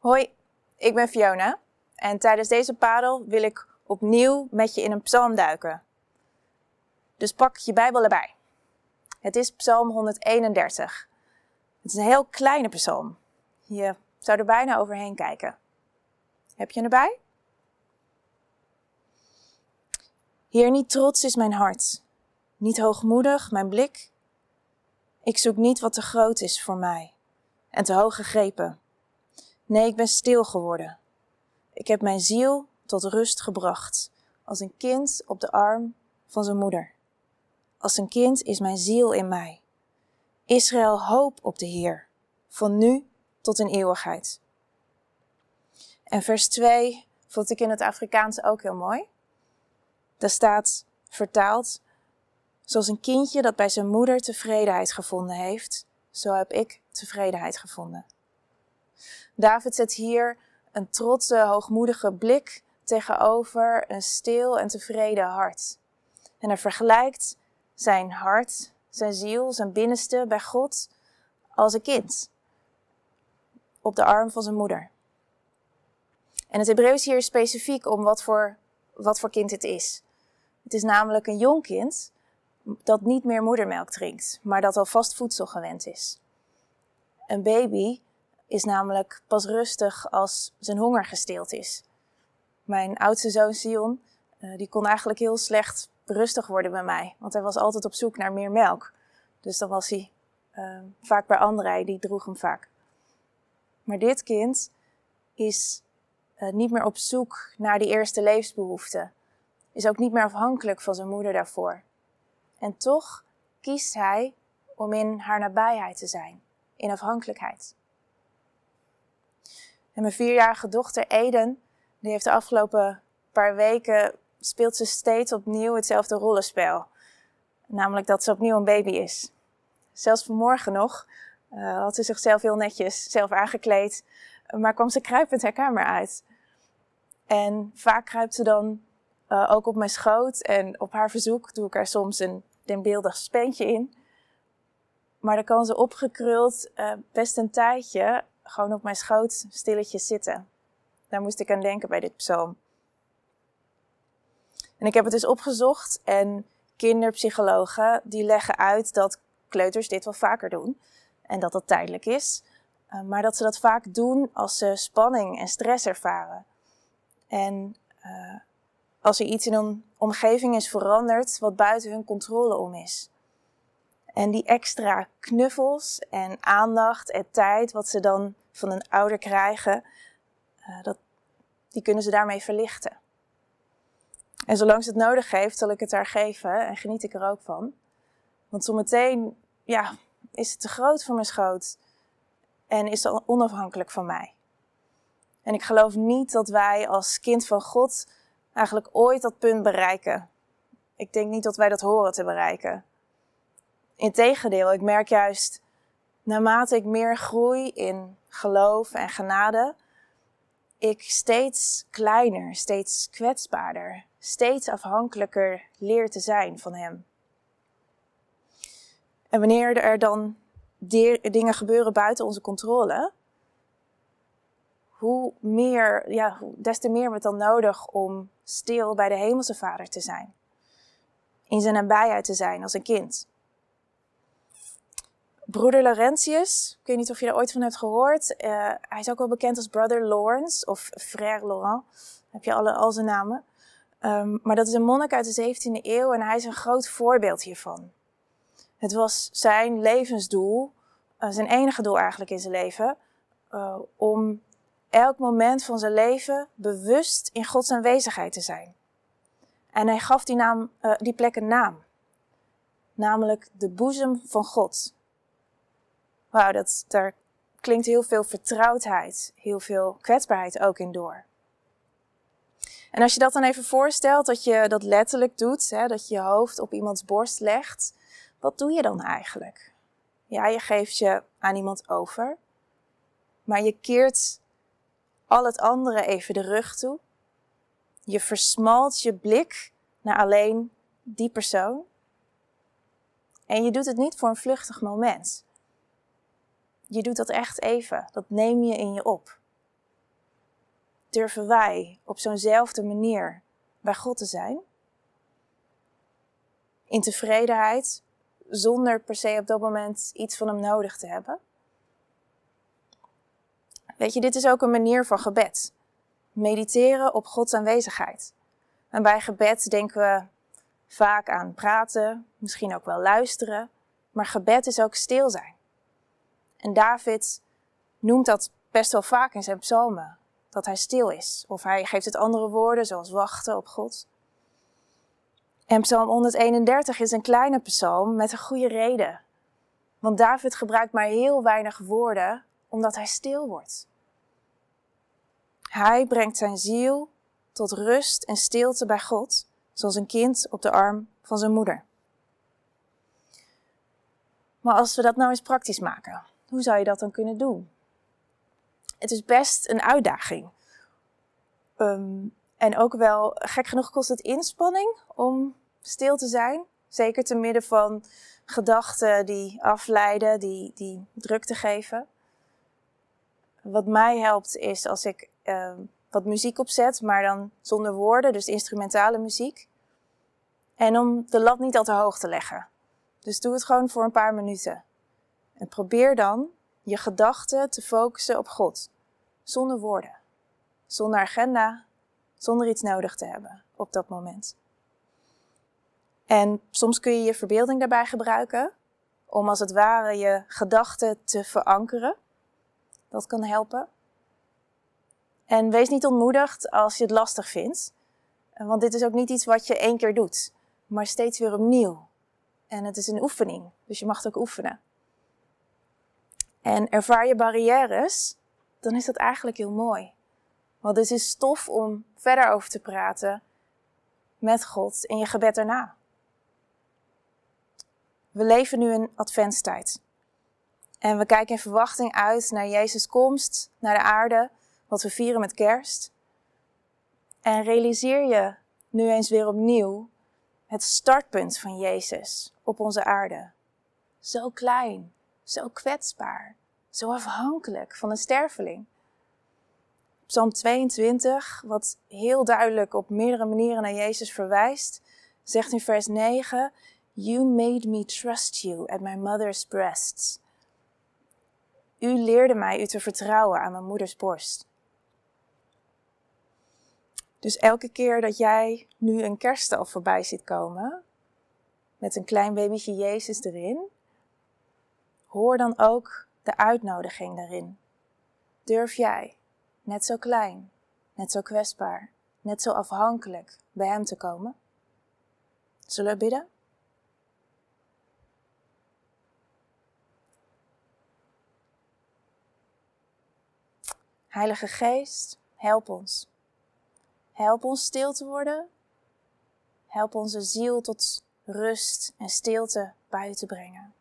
Hoi, ik ben Fiona en tijdens deze padel wil ik opnieuw met je in een psalm duiken. Dus pak je Bijbel erbij. Het is Psalm 131. Het is een heel kleine psalm. Je zou er bijna overheen kijken. Heb je erbij? Heer, niet trots is mijn hart, niet hoogmoedig mijn blik. Ik zoek niet wat te groot is voor mij en te hoog gegrepen. Nee, ik ben stil geworden. Ik heb mijn ziel tot rust gebracht, als een kind op de arm van zijn moeder. Als een kind is mijn ziel in mij. Israël hoop op de Heer, van nu tot in eeuwigheid. En vers 2 vond ik in het Afrikaans ook heel mooi. Daar staat vertaald, zoals een kindje dat bij zijn moeder tevredenheid gevonden heeft, zo heb ik tevredenheid gevonden. David zet hier een trotse, hoogmoedige blik tegenover een stil en tevreden hart. En hij vergelijkt zijn hart, zijn ziel, zijn binnenste bij God als een kind op de arm van zijn moeder. En het Hebreeuws hier is specifiek om wat voor, wat voor kind het is. Het is namelijk een jong kind dat niet meer moedermelk drinkt, maar dat al vast voedsel gewend is. Een baby is namelijk pas rustig als zijn honger gesteeld is. Mijn oudste zoon Sion, uh, die kon eigenlijk heel slecht rustig worden bij mij, want hij was altijd op zoek naar meer melk. Dus dan was hij uh, vaak bij anderen, die droeg hem vaak. Maar dit kind is uh, niet meer op zoek naar die eerste levensbehoeften. Is ook niet meer afhankelijk van zijn moeder daarvoor. En toch kiest hij om in haar nabijheid te zijn, in afhankelijkheid. Mijn vierjarige dochter Eden, die heeft de afgelopen paar weken speelt ze steeds opnieuw hetzelfde rollenspel. Namelijk dat ze opnieuw een baby is. Zelfs vanmorgen nog uh, had ze zichzelf heel netjes zelf aangekleed, maar kwam ze kruipend haar kamer uit. En vaak kruipt ze dan uh, ook op mijn schoot en op haar verzoek doe ik er soms een denkbeeldig speentje in. Maar dan kan ze opgekruld uh, best een tijdje gewoon op mijn schoot stilletjes zitten. Daar moest ik aan denken bij dit psalm. En ik heb het dus opgezocht en kinderpsychologen die leggen uit dat kleuters dit wel vaker doen en dat dat tijdelijk is, uh, maar dat ze dat vaak doen als ze spanning en stress ervaren. En uh, als er iets in hun omgeving is veranderd wat buiten hun controle om is. En die extra knuffels en aandacht en tijd wat ze dan van een ouder krijgen, uh, dat, die kunnen ze daarmee verlichten. En zolang ze het nodig heeft, zal ik het haar geven en geniet ik er ook van. Want zometeen, ja, is het te groot voor mijn schoot en is het onafhankelijk van mij. En ik geloof niet dat wij als kind van God eigenlijk ooit dat punt bereiken. Ik denk niet dat wij dat horen te bereiken. Integendeel, ik merk juist naarmate ik meer groei in geloof en genade, ik steeds kleiner, steeds kwetsbaarder, steeds afhankelijker leer te zijn van Hem. En wanneer er dan dingen gebeuren buiten onze controle, hoe meer, ja, des te meer wordt dan nodig om stil bij de Hemelse Vader te zijn. In zijn nabijheid te zijn als een kind. Broeder Laurentius, ik weet niet of je er ooit van hebt gehoord. Uh, hij is ook wel bekend als Brother Lawrence of Frère Laurent. Heb je alle, al zijn namen. Um, maar dat is een monnik uit de 17e eeuw en hij is een groot voorbeeld hiervan. Het was zijn levensdoel, uh, zijn enige doel eigenlijk in zijn leven, uh, om elk moment van zijn leven bewust in Gods aanwezigheid te zijn. En hij gaf die, naam, die plek een naam, namelijk de boezem van God. Wauw, dat, daar klinkt heel veel vertrouwdheid, heel veel kwetsbaarheid ook in door. En als je dat dan even voorstelt, dat je dat letterlijk doet, hè, dat je je hoofd op iemands borst legt, wat doe je dan eigenlijk? Ja, je geeft je aan iemand over, maar je keert al het andere even de rug toe. Je versmalt je blik naar alleen die persoon. En je doet het niet voor een vluchtig moment. Je doet dat echt even. Dat neem je in je op. durven wij op zo'nzelfde manier bij God te zijn? In tevredenheid, zonder per se op dat moment iets van hem nodig te hebben? Weet je, dit is ook een manier van gebed. Mediteren op Gods aanwezigheid. En bij gebed denken we vaak aan praten, misschien ook wel luisteren, maar gebed is ook stil zijn. En David noemt dat best wel vaak in zijn psalmen, dat hij stil is. Of hij geeft het andere woorden, zoals wachten op God. En Psalm 131 is een kleine psalm met een goede reden. Want David gebruikt maar heel weinig woorden, omdat hij stil wordt. Hij brengt zijn ziel tot rust en stilte bij God, zoals een kind op de arm van zijn moeder. Maar als we dat nou eens praktisch maken, hoe zou je dat dan kunnen doen? Het is best een uitdaging. Ehm, en ook wel, gek genoeg kost het inspanning om stil te zijn. Zeker te midden van gedachten die afleiden, die, die drukte geven. Wat mij helpt is als ik uh, wat muziek opzet, maar dan zonder woorden, dus instrumentale muziek. En om de lat niet al te hoog te leggen. Dus doe het gewoon voor een paar minuten. En probeer dan je gedachten te focussen op God. Zonder woorden. Zonder agenda. Zonder iets nodig te hebben op dat moment. En soms kun je je verbeelding daarbij gebruiken. Om als het ware je gedachten te verankeren. Dat kan helpen. En wees niet ontmoedigd als je het lastig vindt. Want dit is ook niet iets wat je één keer doet, maar steeds weer opnieuw. En het is een oefening, dus je mag het ook oefenen. En ervaar je barrières, dan is dat eigenlijk heel mooi. Want het is stof om verder over te praten met God in je gebed erna. We leven nu in adventstijd. En we kijken in verwachting uit naar Jezus' komst naar de aarde wat we vieren met kerst. En realiseer je nu eens weer opnieuw het startpunt van Jezus op onze aarde. Zo klein, zo kwetsbaar, zo afhankelijk van een sterveling. Psalm 22, wat heel duidelijk op meerdere manieren naar Jezus verwijst, zegt in vers 9: You made me trust you at my mother's breasts. U leerde mij u te vertrouwen aan mijn moeders borst. Dus elke keer dat jij nu een kerststal voorbij ziet komen, met een klein babytje Jezus erin, hoor dan ook de uitnodiging daarin. Durf jij, net zo klein, net zo kwetsbaar, net zo afhankelijk, bij Hem te komen? Zullen we bidden? Heilige Geest, help ons. Help ons stil te worden. Help onze ziel tot rust en stilte te brengen.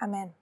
Amén.